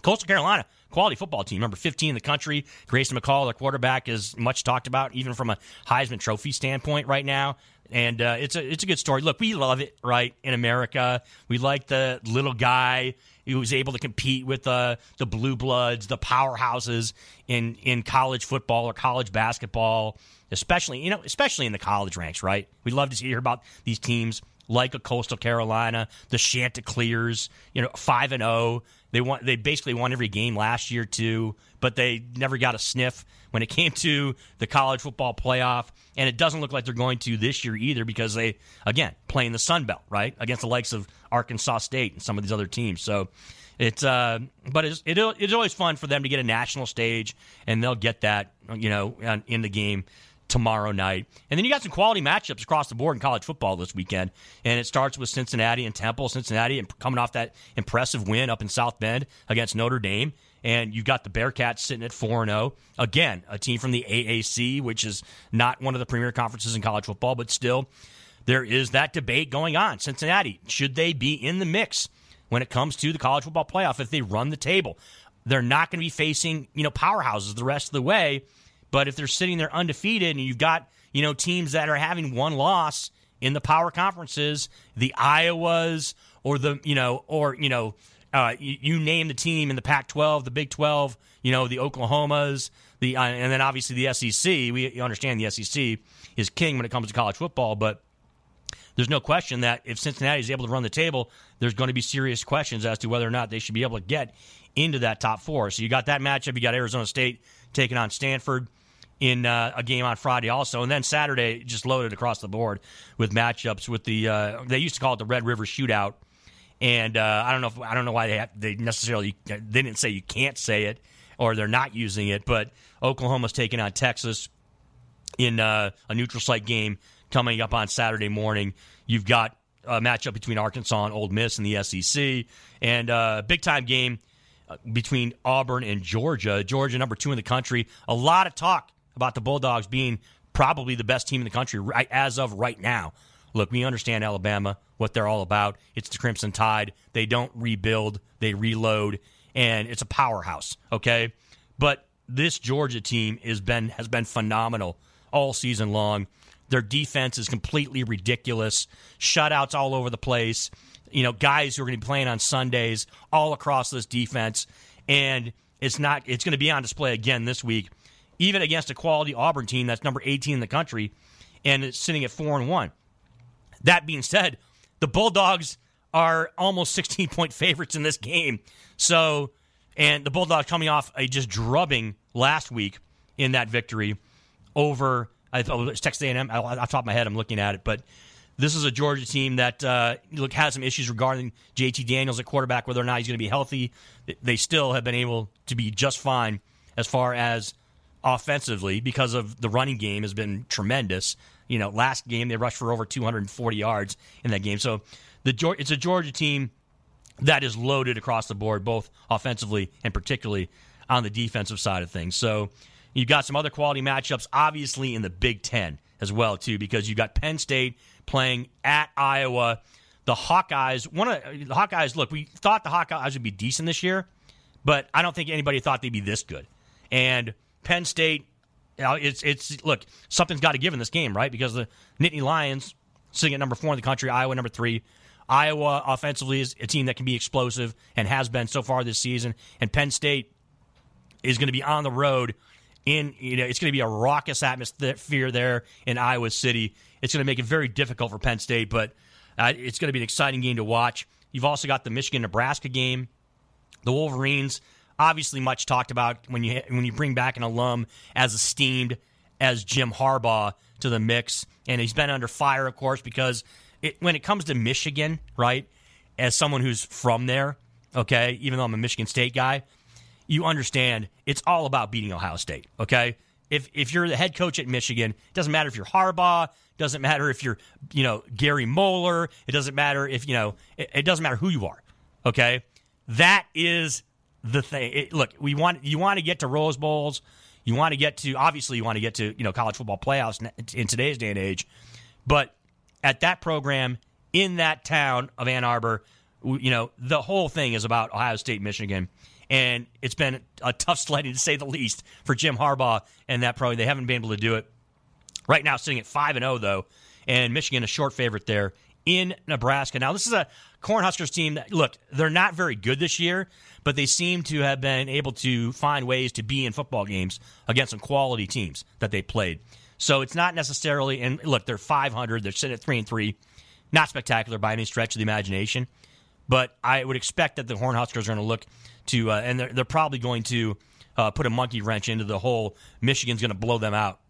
Coastal Carolina, quality football team, number 15 in the country. Grayson McCall, their quarterback, is much talked about, even from a Heisman Trophy standpoint right now. And uh, it's a it's a good story. Look, we love it, right? In America, we like the little guy who was able to compete with uh, the blue bloods, the powerhouses in in college football or college basketball, especially you know, especially in the college ranks, right? We love to hear about these teams like a Coastal Carolina, the Chanticleers, you know, five and zero. Oh. They won. They basically won every game last year too, but they never got a sniff when it came to the college football playoff. And it doesn't look like they're going to this year either because they, again, play in the Sun Belt, right, against the likes of Arkansas State and some of these other teams. So it's, uh, but it's, it, it's always fun for them to get a national stage, and they'll get that, you know, in the game tomorrow night. And then you got some quality matchups across the board in college football this weekend. And it starts with Cincinnati and Temple. Cincinnati and coming off that impressive win up in South Bend against Notre Dame. And you've got the Bearcats sitting at 4 0. Again, a team from the AAC, which is not one of the premier conferences in college football, but still, there is that debate going on. Cincinnati, should they be in the mix when it comes to the college football playoff if they run the table? They're not going to be facing, you know, powerhouses the rest of the way but if they're sitting there undefeated and you've got, you know, teams that are having one loss in the power conferences, the Iowas or the, you know, or, you know, uh, you, you, name the team in the Pac 12, the Big 12, you know, the Oklahomas, the, uh, and then obviously the SEC. We understand the SEC is king when it comes to college football, but there's no question that if Cincinnati is able to run the table, there's going to be serious questions as to whether or not they should be able to get into that top four. So you got that matchup. You got Arizona State taking on Stanford in uh, a game on Friday also, and then Saturday just loaded across the board with matchups with the uh, they used to call it the Red River Shootout, and uh, I don't know if I don't know why they have, they necessarily they didn't say you can't say it or they're not using it, but Oklahoma's taking on Texas in uh, a neutral site game coming up on Saturday morning. You've got a matchup between Arkansas and Ole Miss in the SEC, and a uh, big time game uh, between Auburn and Georgia. Georgia, number two in the country. A lot of talk about the Bulldogs being probably the best team in the country as of right now. Look, we understand Alabama, what they're all about. It's the Crimson Tide. They don't rebuild, they reload, and it's a powerhouse, okay? But this Georgia team has been has been phenomenal all season long. Their defense is completely ridiculous. Shutouts all over the place. You know, guys who are going to be playing on Sundays all across this defense, and it's not. It's going to be on display again this week even against a quality Auburn team that's number 18 in the country and it's sitting at 4 and 1. That being said, the Bulldogs are almost 16 point favorites in this game. So, and the Bulldogs coming off a just drubbing last week in that victory over I thought it was Texas A&M. Off the top of my head, I'm looking at it, but this is a Georgia team that uh, look has some issues regarding JT Daniels at quarterback, whether or not he's going to be healthy. They still have been able to be just fine as far as offensively because of the running game has been tremendous. You know, last game they rushed for over 240 yards in that game. So the it's a Georgia team that is loaded across the board, both offensively and particularly on the defensive side of things. So you've got some other quality matchups, obviously in the Big Ten as well too, because you've got Penn State playing at Iowa. The Hawkeyes, one of the Hawkeyes. Look, we thought the Hawkeyes would be decent this year, but I don't think anybody thought they'd be this good. And Penn State, know, it's it's look something's got to give in this game, right? Because the Nittany Lions sitting at number four in the country, Iowa number three. Iowa offensively is a team that can be explosive and has been so far this season, and Penn State is going to be on the road. In you know, it's going to be a raucous atmosphere there in Iowa City. It's going to make it very difficult for Penn State, but uh, it's going to be an exciting game to watch. You've also got the Michigan Nebraska game. The Wolverines obviously much talked about when you when you bring back an alum as esteemed as Jim Harbaugh to the mix, and he's been under fire, of course, because it, when it comes to Michigan, right, as someone who's from there, okay, even though I'm a Michigan State guy, you understand it's all about beating Ohio State, okay. If, if you're the head coach at Michigan, it doesn't matter if you're Harbaugh, doesn't matter if you're, you know, Gary Moeller, it doesn't matter if, you know, it, it doesn't matter who you are. Okay? That is the thing. It, look, we want you want to get to Rose Bowls. You want to get to obviously you want to get to you know college football playoffs in today's day and age, but at that program in that town of Ann Arbor, you know the whole thing is about Ohio State, Michigan, and it's been a tough sledding to say the least for Jim Harbaugh and that pro. They haven't been able to do it. Right now, sitting at five and zero oh, though, and Michigan a short favorite there in Nebraska. Now this is a Cornhuskers team that look they're not very good this year, but they seem to have been able to find ways to be in football games against some quality teams that they played. So it's not necessarily and look, they're 500, they're sitting at 3 and 3. Not spectacular by any stretch of the imagination, but I would expect that the Cornhuskers are going to look to, uh, and they're, they're probably going to uh, put a monkey wrench into the whole Michigan's going to blow them out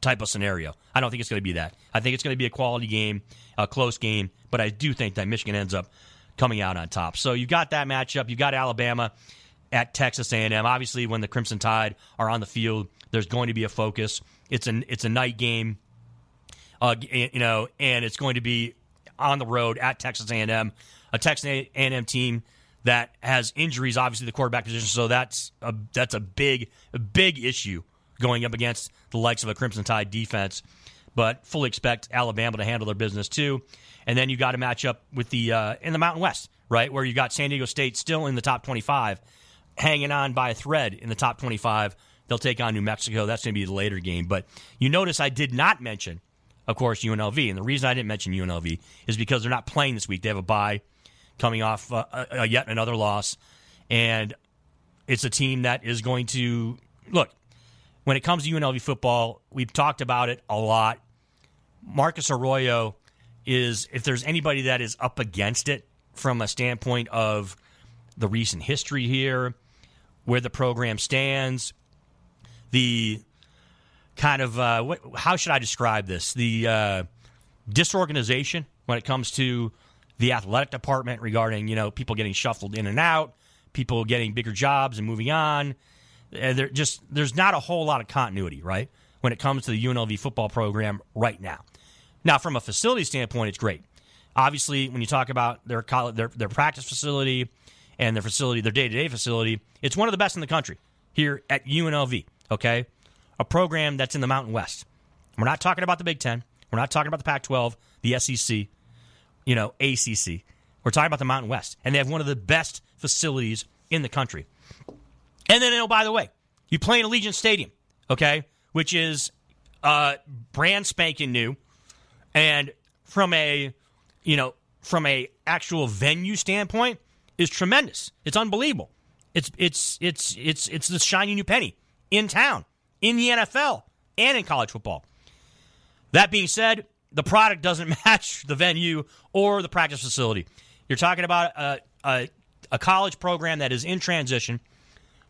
type of scenario. I don't think it's going to be that. I think it's going to be a quality game, a close game, but I do think that Michigan ends up coming out on top. So you've got that matchup. You've got Alabama at Texas A&M. Obviously, when the Crimson Tide are on the field, there's going to be a focus. It's an it's a night game, uh, you know, and it's going to be on the road at Texas A&M, a Texas A&M team that has injuries, obviously the quarterback position. So that's a that's a big a big issue going up against the likes of a Crimson Tide defense. But fully expect Alabama to handle their business too. And then you got to match up with the uh, in the Mountain West, right, where you got San Diego State still in the top 25, hanging on by a thread in the top 25. They'll take on New Mexico. That's going to be the later game. But you notice I did not mention, of course, UNLV. And the reason I didn't mention UNLV is because they're not playing this week. They have a bye coming off uh, uh, yet another loss. And it's a team that is going to look, when it comes to UNLV football, we've talked about it a lot. Marcus Arroyo is, if there's anybody that is up against it from a standpoint of the recent history here, where the program stands, the kind of uh, what, how should I describe this? The uh, disorganization when it comes to the athletic department regarding you know people getting shuffled in and out, people getting bigger jobs and moving on. There just there's not a whole lot of continuity, right? When it comes to the UNLV football program right now. Now, from a facility standpoint, it's great. Obviously, when you talk about their college, their their practice facility and their facility, their day to day facility, it's one of the best in the country here at UNLV okay? A program that's in the Mountain West. We're not talking about the Big Ten. We're not talking about the Pac 12, the SEC, you know, ACC. We're talking about the Mountain West. And they have one of the best facilities in the country. And then, oh, by the way, you play in Allegiant Stadium, okay, which is uh, brand spanking new. And from a, you know, from a actual venue standpoint, is tremendous. It's unbelievable. It's it's it's it's it's the shiny new penny in town, in the NFL, and in college football. That being said, the product doesn't match the venue or the practice facility. You're talking about a, a, a college program that is in transition.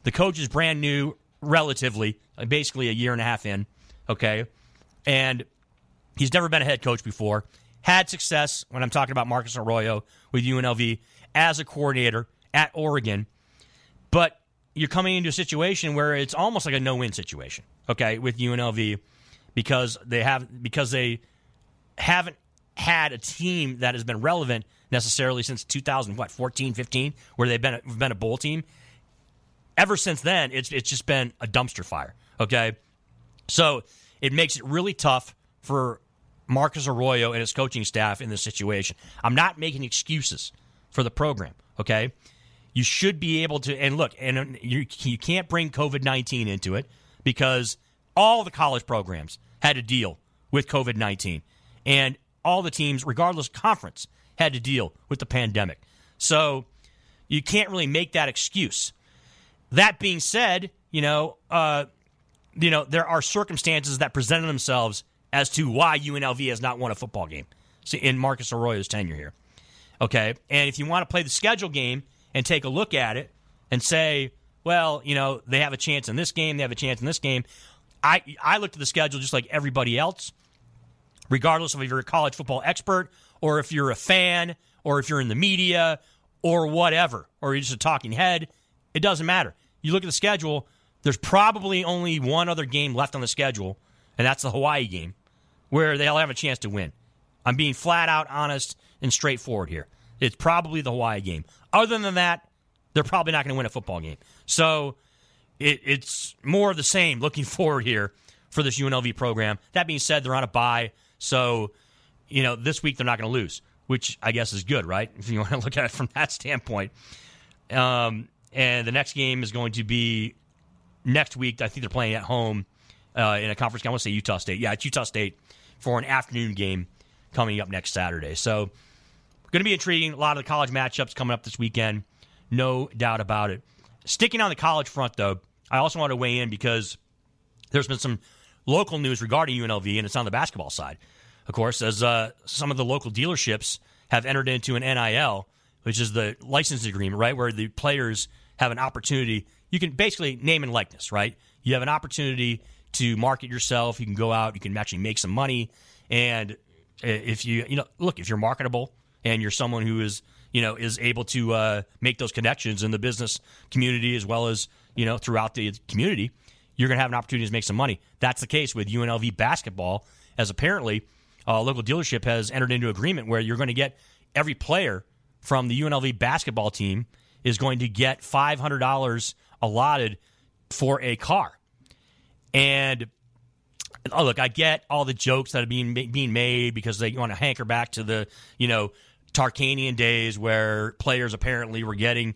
The coach is brand new, relatively, basically a year and a half in, okay? And he's never been a head coach before. Had success when I'm talking about Marcus Arroyo with UNLV as a coordinator at Oregon. But you're coming into a situation where it's almost like a no-win situation. Okay, with UNLV because they have because they haven't had a team that has been relevant necessarily since 2000 what 14 15 where they've been a, been a bowl team ever since then it's it's just been a dumpster fire okay so it makes it really tough for Marcus Arroyo and his coaching staff in this situation I'm not making excuses for the program okay you should be able to. And look, and um, you, you can't bring COVID 19 into it because all the college programs had to deal with COVID 19. And all the teams, regardless conference, had to deal with the pandemic. So you can't really make that excuse. That being said, you know, uh, you know, there are circumstances that presented themselves as to why UNLV has not won a football game in Marcus Arroyo's tenure here. Okay, and if you want to play the schedule game and take a look at it and say, well, you know, they have a chance in this game, they have a chance in this game. I I looked at the schedule just like everybody else, regardless of if you're a college football expert or if you're a fan or if you're in the media or whatever, or you're just a talking head. It doesn't matter. You look at the schedule, there's probably only one other game left on the schedule, and that's the Hawaii game, where they'll have a chance to win. I'm being flat out honest and straightforward here. It's probably the Hawaii game. Other than that, they're probably not going to win a football game. So it, it's more of the same looking forward here for this UNLV program. That being said, they're on a bye. So, you know, this week they're not going to lose, which I guess is good, right? If you want to look at it from that standpoint. Um, and the next game is going to be next week. I think they're playing at home uh, in a conference game. I want to say Utah State. Yeah, it's Utah State for an afternoon game coming up next Saturday. So Going to be intriguing. A lot of the college matchups coming up this weekend. No doubt about it. Sticking on the college front, though, I also want to weigh in because there's been some local news regarding UNLV, and it's on the basketball side. of course, as uh, some of the local dealerships have entered into an NIL, which is the license agreement, right, where the players have an opportunity. You can basically name and likeness, right? You have an opportunity to market yourself. You can go out. You can actually make some money. And if you, you know, look, if you're marketable and you're someone who is, you know, is able to uh, make those connections in the business community as well as, you know, throughout the community, you're going to have an opportunity to make some money. That's the case with UNLV basketball, as apparently a local dealership has entered into agreement where you're going to get every player from the UNLV basketball team is going to get $500 allotted for a car. And oh, look, I get all the jokes that are being being made because they want to hanker back to the you know Tarkanian days where players apparently were getting.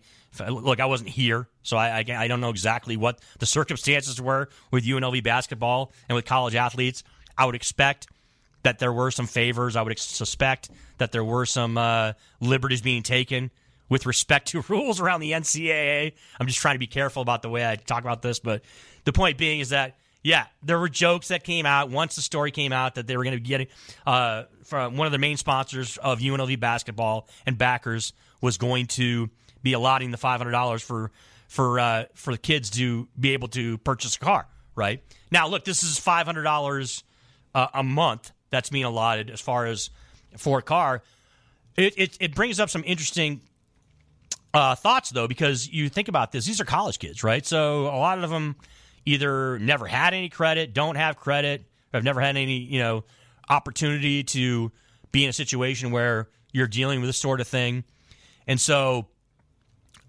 Look, I wasn't here, so I, I, I don't know exactly what the circumstances were with UNLV basketball and with college athletes. I would expect that there were some favors. I would suspect that there were some uh, liberties being taken with respect to rules around the NCAA. I'm just trying to be careful about the way I talk about this, but the point being is that yeah, there were jokes that came out once the story came out that they were going to be getting uh, from one of the main sponsors of UNLV basketball and backers was going to be allotting the five hundred dollars for for uh, for the kids to be able to purchase a car. Right now, look, this is five hundred dollars uh, a month that's being allotted as far as for car. It, it, it brings up some interesting uh, thoughts though, because you think about this; these are college kids, right? So a lot of them either never had any credit, don't have credit, have never had any, you know, opportunity to be in a situation where you're dealing with this sort of thing. And so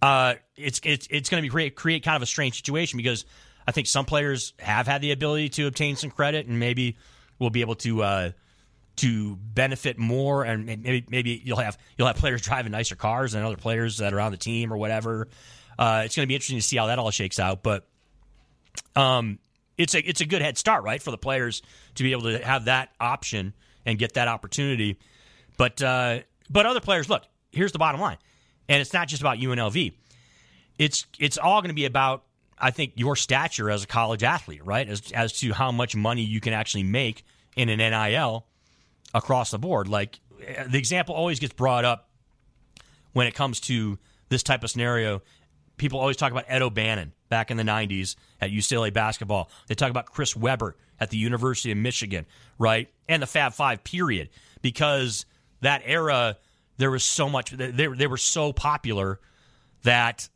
uh, it's it's it's going to be create create kind of a strange situation because I think some players have had the ability to obtain some credit and maybe will be able to uh, to benefit more and maybe maybe you'll have you'll have players driving nicer cars than other players that are on the team or whatever. Uh, it's going to be interesting to see how that all shakes out, but um, it's a it's a good head start, right, for the players to be able to have that option and get that opportunity. But uh, but other players, look, here's the bottom line, and it's not just about UNLV. It's it's all going to be about I think your stature as a college athlete, right, as as to how much money you can actually make in an NIL across the board. Like the example always gets brought up when it comes to this type of scenario. People always talk about Ed O'Bannon back in the 90s at UCLA basketball. They talk about Chris Webber at the University of Michigan, right? And the Fab Five, period. Because that era, there was so much, they, they were so popular that,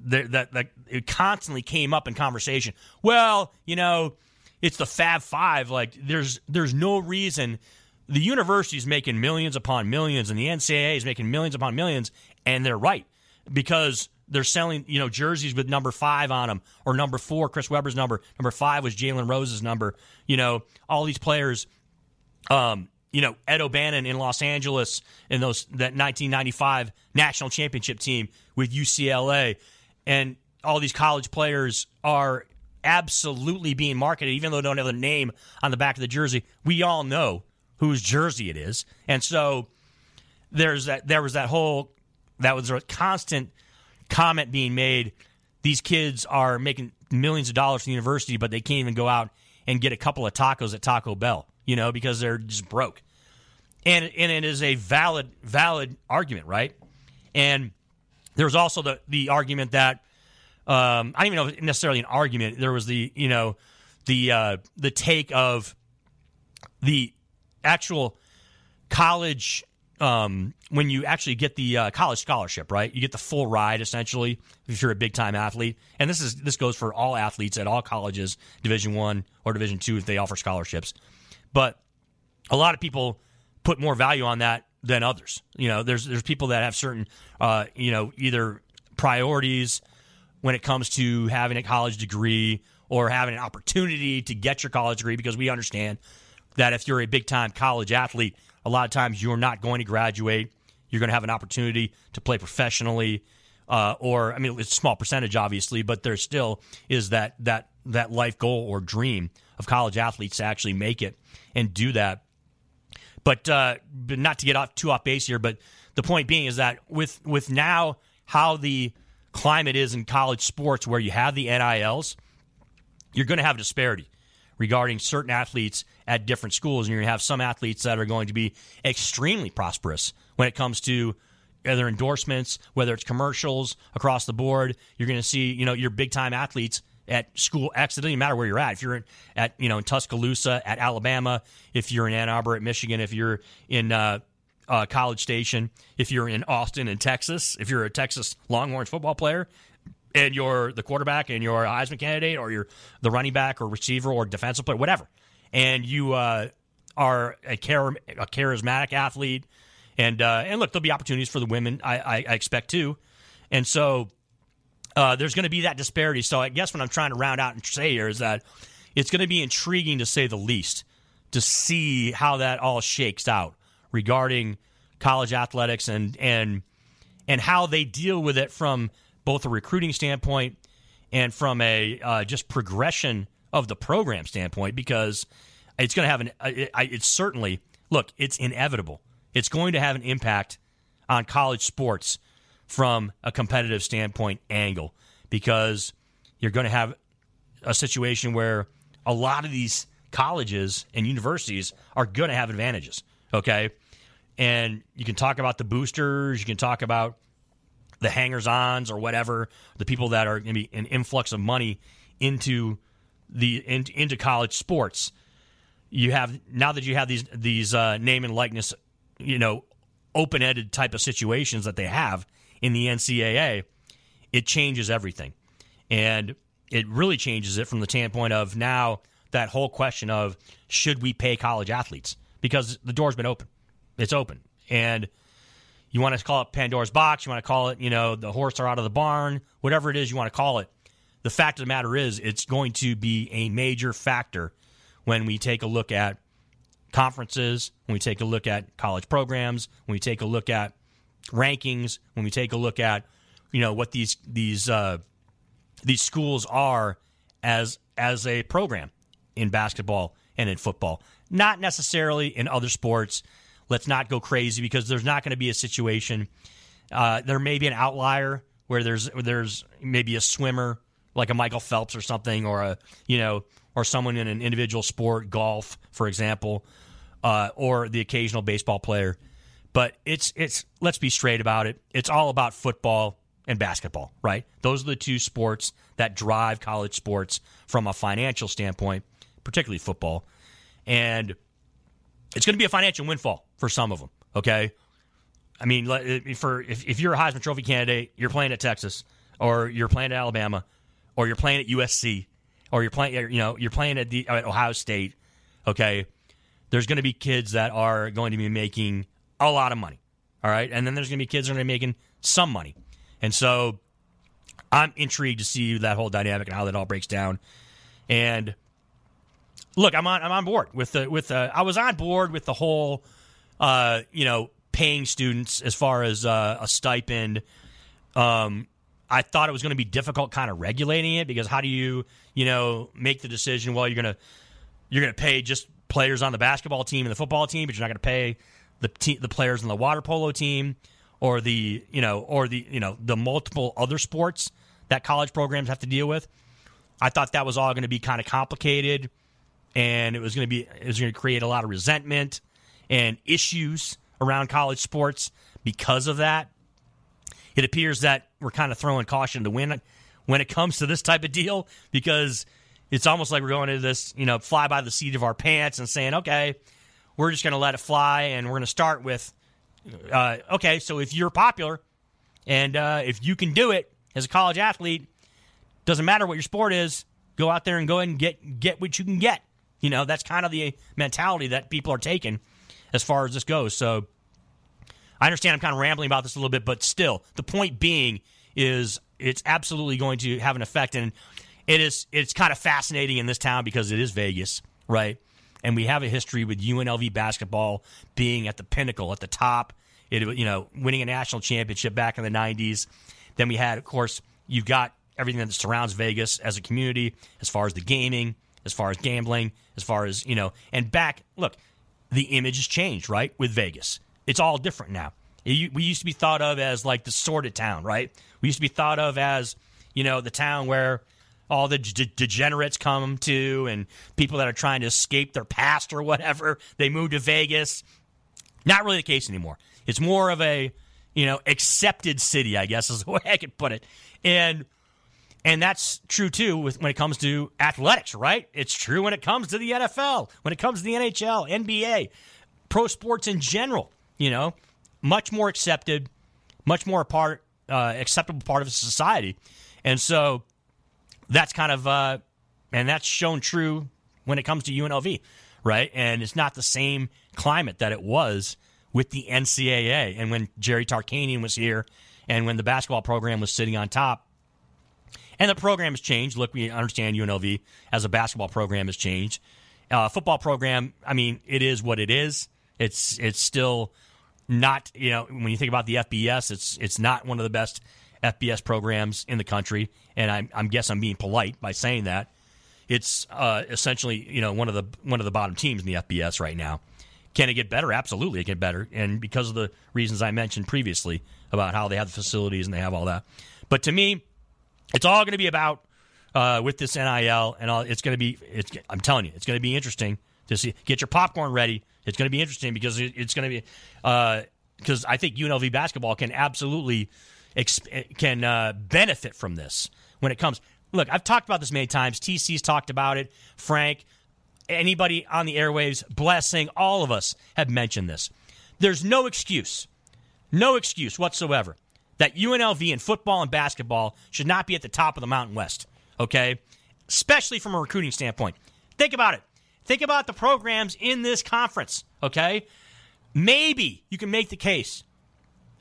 that, that it constantly came up in conversation. Well, you know, it's the Fab Five. Like, there's, there's no reason the university is making millions upon millions and the NCAA is making millions upon millions, and they're right because they're selling, you know, jerseys with number five on them or number four, Chris Webber's number. Number five was Jalen Rose's number. You know, all these players. Um, you know, Ed O'Bannon in Los Angeles in those that 1995 national championship team with UCLA, and all these college players are absolutely being marketed, even though they don't have the name on the back of the jersey. We all know whose jersey it is, and so there's that. There was that whole that was a constant comment being made these kids are making millions of dollars from the university, but they can't even go out and get a couple of tacos at Taco Bell, you know, because they're just broke. And and it is a valid valid argument, right? And there's also the the argument that um, I don't even know if necessarily an argument. There was the you know the uh, the take of the actual college um, when you actually get the uh, college scholarship, right? You get the full ride essentially if you're a big time athlete, and this is this goes for all athletes at all colleges, Division One or Division Two, if they offer scholarships. But a lot of people put more value on that than others. You know, there's there's people that have certain, uh, you know, either priorities when it comes to having a college degree or having an opportunity to get your college degree because we understand that if you're a big time college athlete a lot of times you're not going to graduate. You're going to have an opportunity to play professionally, uh, or I mean, it's a small percentage, obviously, but there still is that that that life goal or dream of college athletes to actually make it and do that. But, uh, but not to get off too off base here, but the point being is that with with now how the climate is in college sports, where you have the NILs, you're going to have disparity, regarding certain athletes at different schools. And you're going to have some athletes that are going to be extremely prosperous when it comes to other endorsements, whether it's commercials across the board. You're going to see, you know, your big time athletes at school X. It doesn't matter where you're at. If you're at, you know, in Tuscaloosa, at Alabama, if you're in Ann Arbor, at Michigan, if you're in uh, uh, College Station, if you're in Austin, in Texas, if you're a Texas Longhorns football player, and you're the quarterback and you're a Heisman candidate or you're the running back or receiver or defensive player, whatever, and you uh, are a, char- a, charismatic athlete, and uh, and look, there'll be opportunities for the women, I, I, I expect too, and so uh, there's going to be that disparity. So I guess what I'm trying to round out and say here is that it's going to be intriguing to say the least to see how that all shakes out regarding college athletics and and and how they deal with it from both a recruiting standpoint and from a uh, just progression of the program standpoint because it's going to have an it, it's certainly look it's inevitable. It's going to have an impact on college sports from a competitive standpoint angle because you're going to have a situation where a lot of these colleges and universities are going to have advantages okay and you can talk about the boosters you can talk about the hangers ons or whatever, the people that are going to be an influx of money into the in, into college sports. You have now that you have these these uh, name and likeness, you know, open ended type of situations that they have in the NCAA. It changes everything, and it really changes it from the standpoint of now that whole question of should we pay college athletes because the door's been open, it's open, and you want to call it Pandora's box, you want to call it, you know, the horse are out of the barn, whatever it is you want to call it. The fact of the matter is, it's going to be a major factor when we take a look at conferences, when we take a look at college programs, when we take a look at rankings, when we take a look at, you know, what these these uh, these schools are as as a program in basketball and in football. Not necessarily in other sports. Let's not go crazy because there's not going to be a situation. Uh, there may be an outlier where there's there's maybe a swimmer like a Michael Phelps or something, or a you know, or someone in an individual sport, golf, for example, uh, or the occasional baseball player. But it's it's let's be straight about it. It's all about football and basketball, right? Those are the two sports that drive college sports from a financial standpoint, particularly football. And it's going to be a financial windfall for some of them. Okay, I mean, uh, for if, if you're a Heisman Trophy candidate, you're playing at Texas, or you're playing at Alabama, or you're playing at USC, or you're playing, you know, you're playing at, the, at Ohio State. Okay, there's going to be kids that are going to be making a lot of money. All right, and then there's going to be kids that are making some money, and so I'm intrigued to see that whole dynamic and how that all breaks down. And look, I'm on I'm on board with the with the I was on board with the whole uh, you know paying students as far as uh, a stipend. Um, I thought it was going to be difficult, kind of regulating it because how do you you know make the decision? Well, you're gonna you're gonna pay just players on the basketball team and the football team, but you're not going to pay the te- the players on the water polo team or the you know or the you know the multiple other sports that college programs have to deal with. I thought that was all going to be kind of complicated and it was going to be it was going to create a lot of resentment and issues around college sports because of that. It appears that we're kind of throwing caution to wind when it comes to this type of deal because it's almost like we're going to this, you know, fly by the seat of our pants and saying, okay, we're just going to let it fly and we're going to start with, uh, okay, so if you're popular and uh, if you can do it as a college athlete, doesn't matter what your sport is, go out there and go ahead and get get what you can get. You know, that's kind of the mentality that people are taking as far as this goes. So I understand I'm kind of rambling about this a little bit, but still, the point being is it's absolutely going to have an effect, and it is it's kind of fascinating in this town because it is Vegas, right? And we have a history with UNLV basketball being at the pinnacle, at the top. It you know winning a national championship back in the '90s. Then we had, of course, you've got everything that surrounds Vegas as a community, as far as the gaming, as far as gambling, as far as, you know, and back, look, the image has changed, right, with Vegas. It's all different now. It, we used to be thought of as like the sordid town, right? We used to be thought of as, you know, the town where all the de- degenerates come to and people that are trying to escape their past or whatever, they move to Vegas. Not really the case anymore. It's more of a, you know, accepted city, I guess is the way I could put it. And and that's true too with when it comes to athletics, right? It's true when it comes to the NFL, when it comes to the NHL, NBA, pro sports in general, you know, much more accepted, much more a part uh, acceptable part of society. And so that's kind of uh, and that's shown true when it comes to UNLV, right? And it's not the same climate that it was with the NCAA and when Jerry Tarkanian was here and when the basketball program was sitting on top. And the program has changed. Look, we understand UNLV as a basketball program has changed. Uh, football program, I mean, it is what it is. It's it's still not you know when you think about the FBS, it's it's not one of the best FBS programs in the country, and I'm I'm guess I'm being polite by saying that. It's uh, essentially you know one of the one of the bottom teams in the FBS right now. Can it get better? Absolutely, it can get better, and because of the reasons I mentioned previously about how they have the facilities and they have all that. But to me, it's all going to be about uh, with this NIL, and all, it's going to be. It's, I'm telling you, it's going to be interesting to see. Get your popcorn ready. It's going to be interesting because it, it's going to be because uh, I think UNLV basketball can absolutely exp- can uh, benefit from this when it comes. Look, I've talked about this many times. TC's talked about it. Frank, anybody on the airwaves, blessing, all of us have mentioned this. There's no excuse, no excuse whatsoever that UNLV in football and basketball should not be at the top of the Mountain West. Okay, especially from a recruiting standpoint. Think about it. Think about the programs in this conference, okay? Maybe you can make the case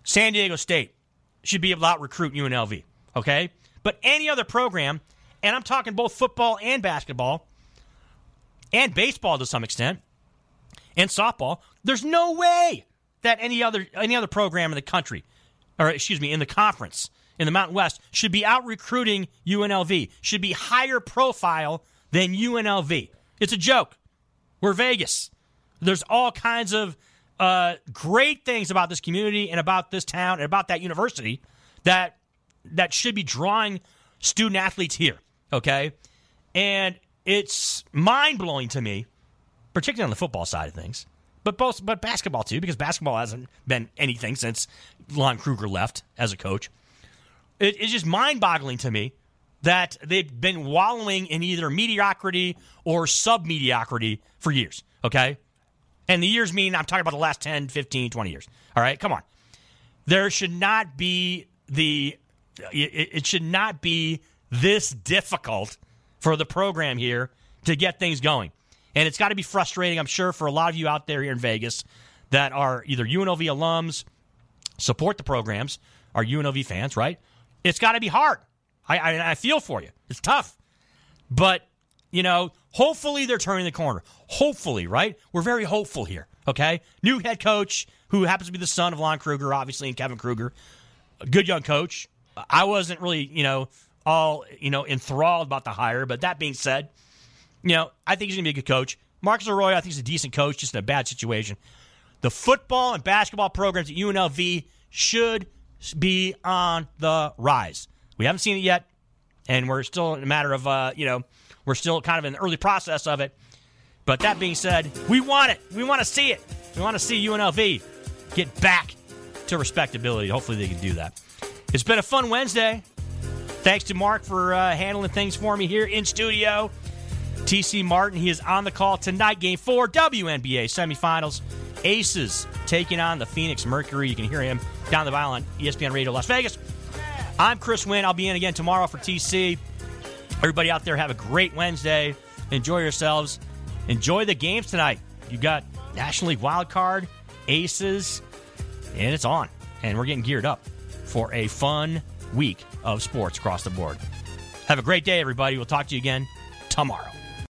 San Diego State should be able to recruit UNLV, okay? But any other program, and I'm talking both football and basketball, and baseball to some extent, and softball, there's no way that any other any other program in the country, or excuse me, in the conference, in the Mountain West, should be out recruiting UNLV, should be higher profile than UNLV. It's a joke. We're Vegas. There's all kinds of uh, great things about this community and about this town and about that university that that should be drawing student athletes here. Okay, and it's mind blowing to me, particularly on the football side of things, but both but basketball too, because basketball hasn't been anything since Lon Kruger left as a coach. It, it's just mind boggling to me that they've been wallowing in either mediocrity or sub mediocrity for years, okay? And the years mean I'm talking about the last 10, 15, 20 years. All right, come on. There should not be the it, it should not be this difficult for the program here to get things going. And it's got to be frustrating, I'm sure, for a lot of you out there here in Vegas that are either UNLV alums, support the programs, are UNLV fans, right? It's got to be hard. I, I, I feel for you. It's tough. But, you know, hopefully they're turning the corner. Hopefully, right? We're very hopeful here, okay? New head coach who happens to be the son of Lon Kruger, obviously, and Kevin Kruger. A good young coach. I wasn't really, you know, all, you know, enthralled about the hire. But that being said, you know, I think he's going to be a good coach. Marcus Arroyo, I think, he's a decent coach, just in a bad situation. The football and basketball programs at UNLV should be on the rise. We haven't seen it yet, and we're still in a matter of, uh, you know, we're still kind of in the early process of it. But that being said, we want it. We want to see it. We want to see UNLV get back to respectability. Hopefully, they can do that. It's been a fun Wednesday. Thanks to Mark for uh, handling things for me here in studio. TC Martin, he is on the call tonight. Game four, WNBA semifinals. Aces taking on the Phoenix Mercury. You can hear him down the dial on ESPN Radio Las Vegas. I'm Chris Winn. I'll be in again tomorrow for TC. Everybody out there, have a great Wednesday. Enjoy yourselves. Enjoy the games tonight. You got National League wild card, Aces, and it's on. And we're getting geared up for a fun week of sports across the board. Have a great day, everybody. We'll talk to you again tomorrow.